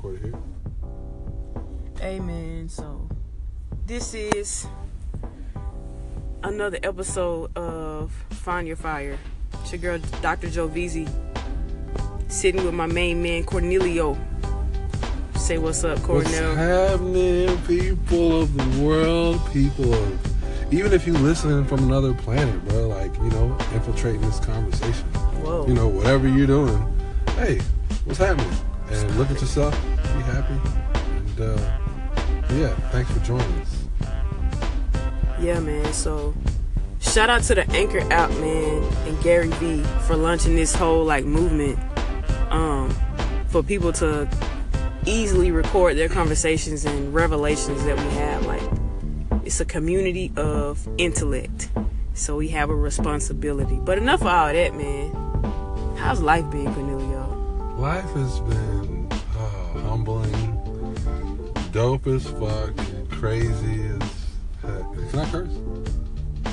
recorded here. Amen. So, this is another episode of Find Your Fire. It's your girl, Dr. Joe Veezy, sitting with my main man, Cornelio. Say what's up, Cornelio. What's happening, people of the world, people of even if you listening from another planet, bro, like you know, infiltrating this conversation. Whoa. You know, whatever you're doing, hey, what's happening? And look at yourself, be happy, and uh, yeah, thanks for joining us. Yeah, man. So, shout out to the Anchor app, man, and Gary Vee for launching this whole like movement, um, for people to easily record their conversations and revelations that we have. Like, it's a community of intellect, so we have a responsibility. But enough of all that, man. How's life been, Cornelio? Life has been humbling, dope as fuck, crazy as heck. Can I curse?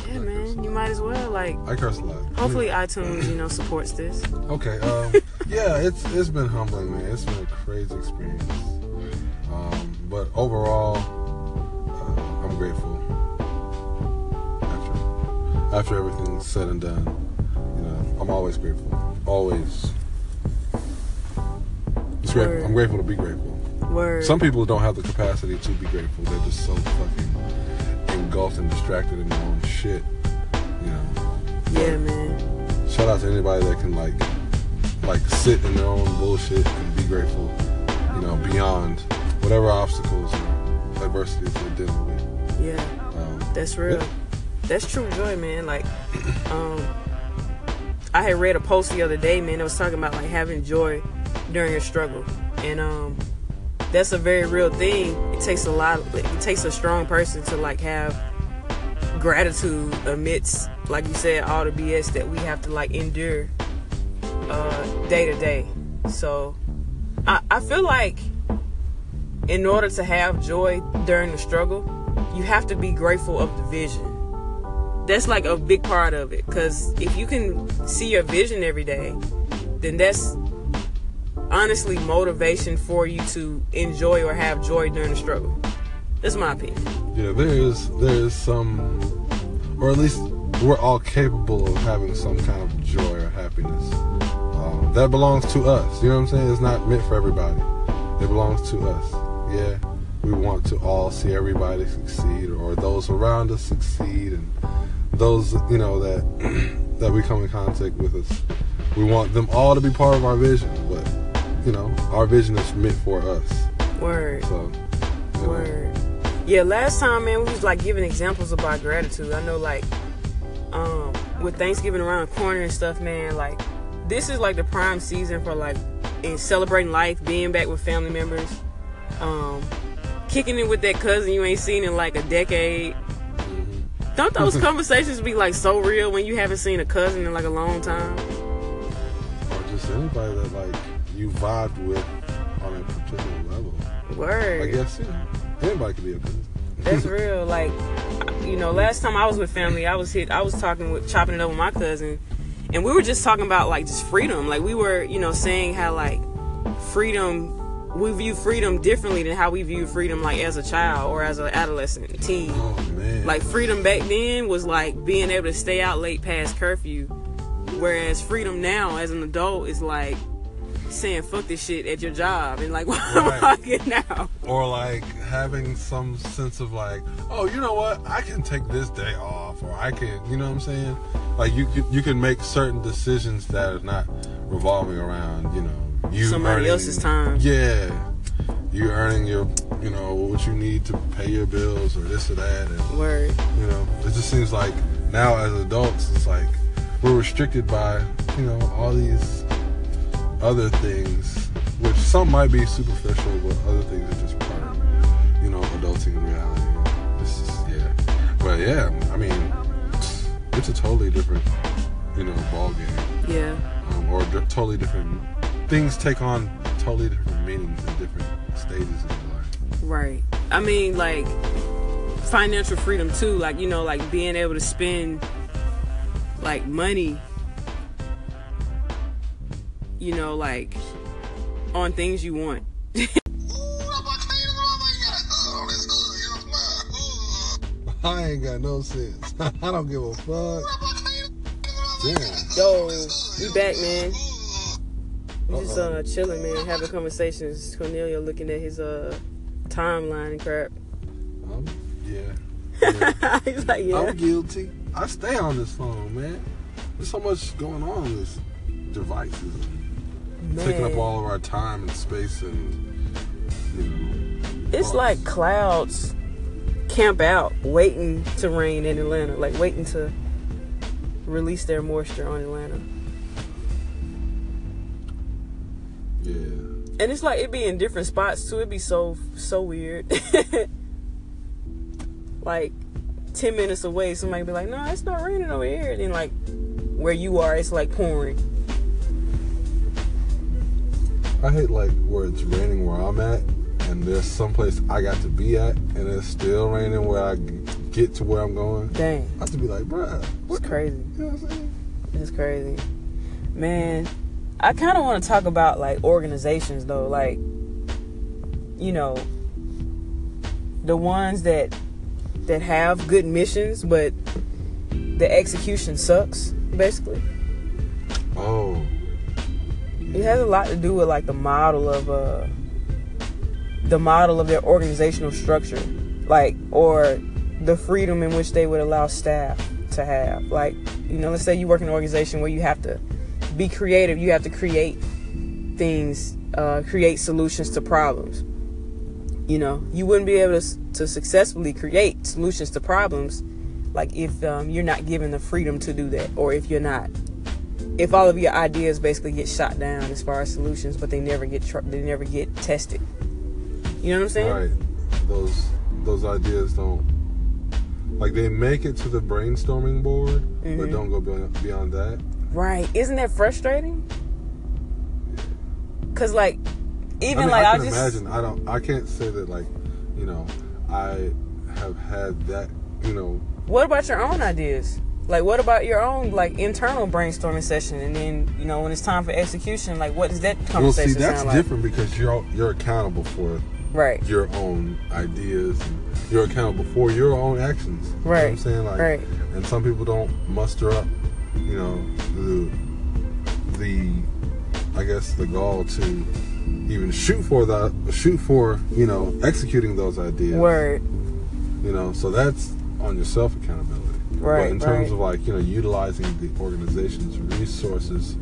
Yeah, man. You might as well like. I curse a lot. Hopefully, iTunes, you know, supports this. Okay. Um, yeah, it's it's been humbling, man. It's been a crazy experience. Um, but overall, uh, I'm grateful. After after everything's said and done, you know, I'm always grateful. Always. Grateful. I'm grateful to be grateful. Word. Some people don't have the capacity to be grateful. They're just so fucking engulfed and distracted in their own shit. You know. Yeah, man. Shout out to anybody that can like like sit in their own bullshit and be grateful, you know, beyond whatever obstacles or adversities they're dealing with. Yeah. Um, That's real. Yeah. That's true joy, man. Like, um, I had read a post the other day, man. It was talking about like having joy during a struggle, and um, that's a very real thing. It takes a lot. It takes a strong person to like have gratitude amidst, like you said, all the BS that we have to like endure uh, day to day. So, I, I feel like in order to have joy during the struggle, you have to be grateful of the vision. That's like a big part of it. Because if you can see your vision every day, then that's honestly motivation for you to enjoy or have joy during the struggle. That's my opinion. yeah, there is there is some, or at least we're all capable of having some kind of joy or happiness. Um, that belongs to us. You know what I'm saying? It's not meant for everybody. It belongs to us. Yeah, we want to all see everybody succeed, or those around us succeed, and those you know that that we come in contact with us. We want them all to be part of our vision, but you know, our vision is meant for us. Word. So, you know, Word. Yeah, last time, man, we was like giving examples about gratitude. I know, like, um, with Thanksgiving around the corner and stuff, man, like, this is like the prime season for like in celebrating life, being back with family members, um, kicking it with that cousin you ain't seen in like a decade. mhm. Don't those conversations be like so real when you haven't seen a cousin in like a long time? Just anybody that like you vibed with on a particular level. Word. I guess yeah, anybody could be a cousin. That's real. Like, you know, last time I was with family, I was hit. I was talking with chopping it up with my cousin, and we were just talking about like just freedom. Like we were, you know, saying how like freedom. We view freedom differently than how we view freedom like as a child or as an adolescent, teen. Oh man, Like freedom back then was like being able to stay out late past curfew, whereas freedom now as an adult is like saying fuck this shit at your job and like why am I getting out? or like having some sense of like, oh, you know what, I can take this day off, or I can, you know what I'm saying? Like you can you can make certain decisions that are not revolving around, you know, you Somebody earning- else's time. Yeah, you earning your, you know, what you need to pay your bills or this or that, and Word. You know, it just seems like now as adults, it's like we're restricted by, you know, all these other things, which some might be superficial, but other things are just part of, you know, adulting in reality. This is, yeah. But yeah, I mean, it's a totally different, you know, ball game, Yeah. um, or di- totally different. Things take on totally different meanings in different stages of life. Right. I mean, like financial freedom too. Like you know, like being able to spend like money you know like on things you want I ain't got no sense. I don't give a fuck. Damn. Yo, we back, man. We Uh-oh. just uh chilling, man, having conversations. Cornelio looking at his uh timeline and crap. Um, yeah. yeah. He's like, yeah. I'm guilty. I stay on this phone, man. There's so much going on in this device. Taking up all of our time and space and you know. It's like clouds camp out, waiting to rain in Atlanta, like waiting to release their moisture on Atlanta. Yeah. And it's like it be in different spots too. It'd be so so weird. like ten minutes away, somebody be like, "No, it's not raining over here." And then like where you are, it's like pouring. I hate like where it's raining where I'm at, and there's someplace I got to be at, and it's still raining where I get to where I'm going. Dang, I have to be like, bruh, it's crazy. You know what I'm saying? It's crazy, man. I kind of want to talk about like organizations though, like you know the ones that that have good missions, but the execution sucks. Basically, Oh. it has a lot to do with like the model of uh the model of their organizational structure, like or the freedom in which they would allow staff to have. Like, you know, let's say you work in an organization where you have to be creative, you have to create things, uh, create solutions to problems. You know, you wouldn't be able to, to successfully create solutions to problems like if um, you're not given the freedom to do that, or if you're not, if all of your ideas basically get shot down as far as solutions, but they never get tr- they never get tested. You know what I'm saying? Right. Those those ideas don't like they make it to the brainstorming board, but Mhm. don't go beyond, beyond that. Right. Isn't that frustrating? Cause like, even I mean, like I I can just imagine. I don't. I can't say that like, you know, I have had that. You know, what about your own ideas? Like, what about your own like internal brainstorming session? And then you know when it's time for execution, like what does that well, conversation see, that's sound like? different because you're you're accountable for Right. your own ideas. And you're accountable for your own actions. You know what Right. I'm saying like, Right. and some people don't muster up, you know, the the I guess the gall to even shoot for the shoot for you know executing those ideas. Word. You know, so that's on your self accountability. Right, But in terms right. of like you know utilizing the organization's resources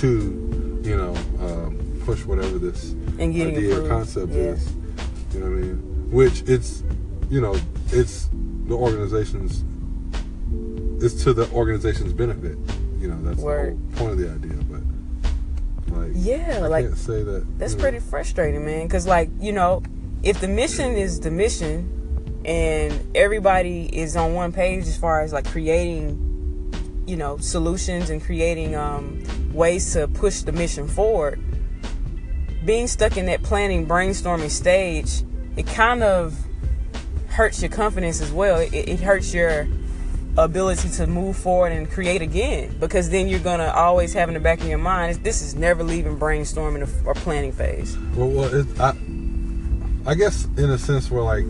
to you know um, push whatever this idea or concept Yeah. is. You know what I mean? Which it's you know it's the organization's it's to the organization's benefit. You know that's Word. the whole point of the idea. But like Yeah. I like can't say that That's you know, pretty frustrating, man. Cause like you know, if the mission is the mission, and everybody is on one page as far as like creating, you know, solutions and creating um, ways to push the mission forward, being stuck in that planning brainstorming stage, it kind of hurts your confidence as well. It, it hurts your ability to move forward and create again because then you're gonna always have in the back of your mind this is never leaving brainstorming or, or planning phase. Well, well it, I, I guess in a sense where like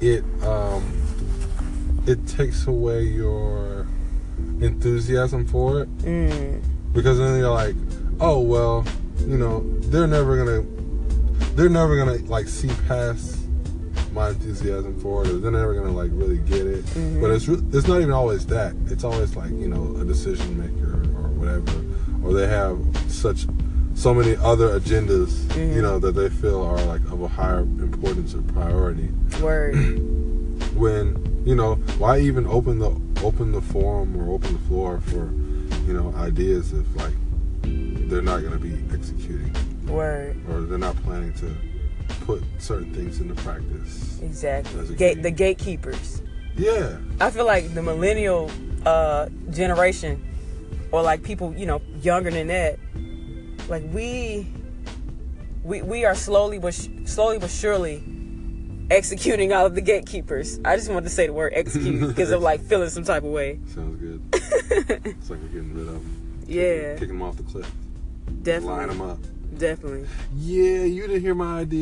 it um it takes away your enthusiasm for it. Mm, because then you're like, oh well, you know, they're never gonna they're never gonna like see past my enthusiasm for it, or they're never gonna like really get it. Mhm. But it's re- it's not even always that. It's always like you know a decision maker or whatever, or they have such so many other agendas, Mhm. you know, that they feel are like of a higher importance or priority. word When you know, why even open the open the forum or open the floor for you know ideas if like they're not going to be executing word or they're not planning to put certain things into practice. exactly Gate, the gatekeepers Yeah, i feel like the millennial uh generation or like people you know younger than that like we we we are slowly but sh- slowly but surely executing all of the gatekeepers i just wanted to say the word execute because of like feeling some type of way sounds good. it's like we're getting rid of them. yeah Kicking them off the cliff. Definitely. Line them up. definitely Yeah, you didn't hear my idea.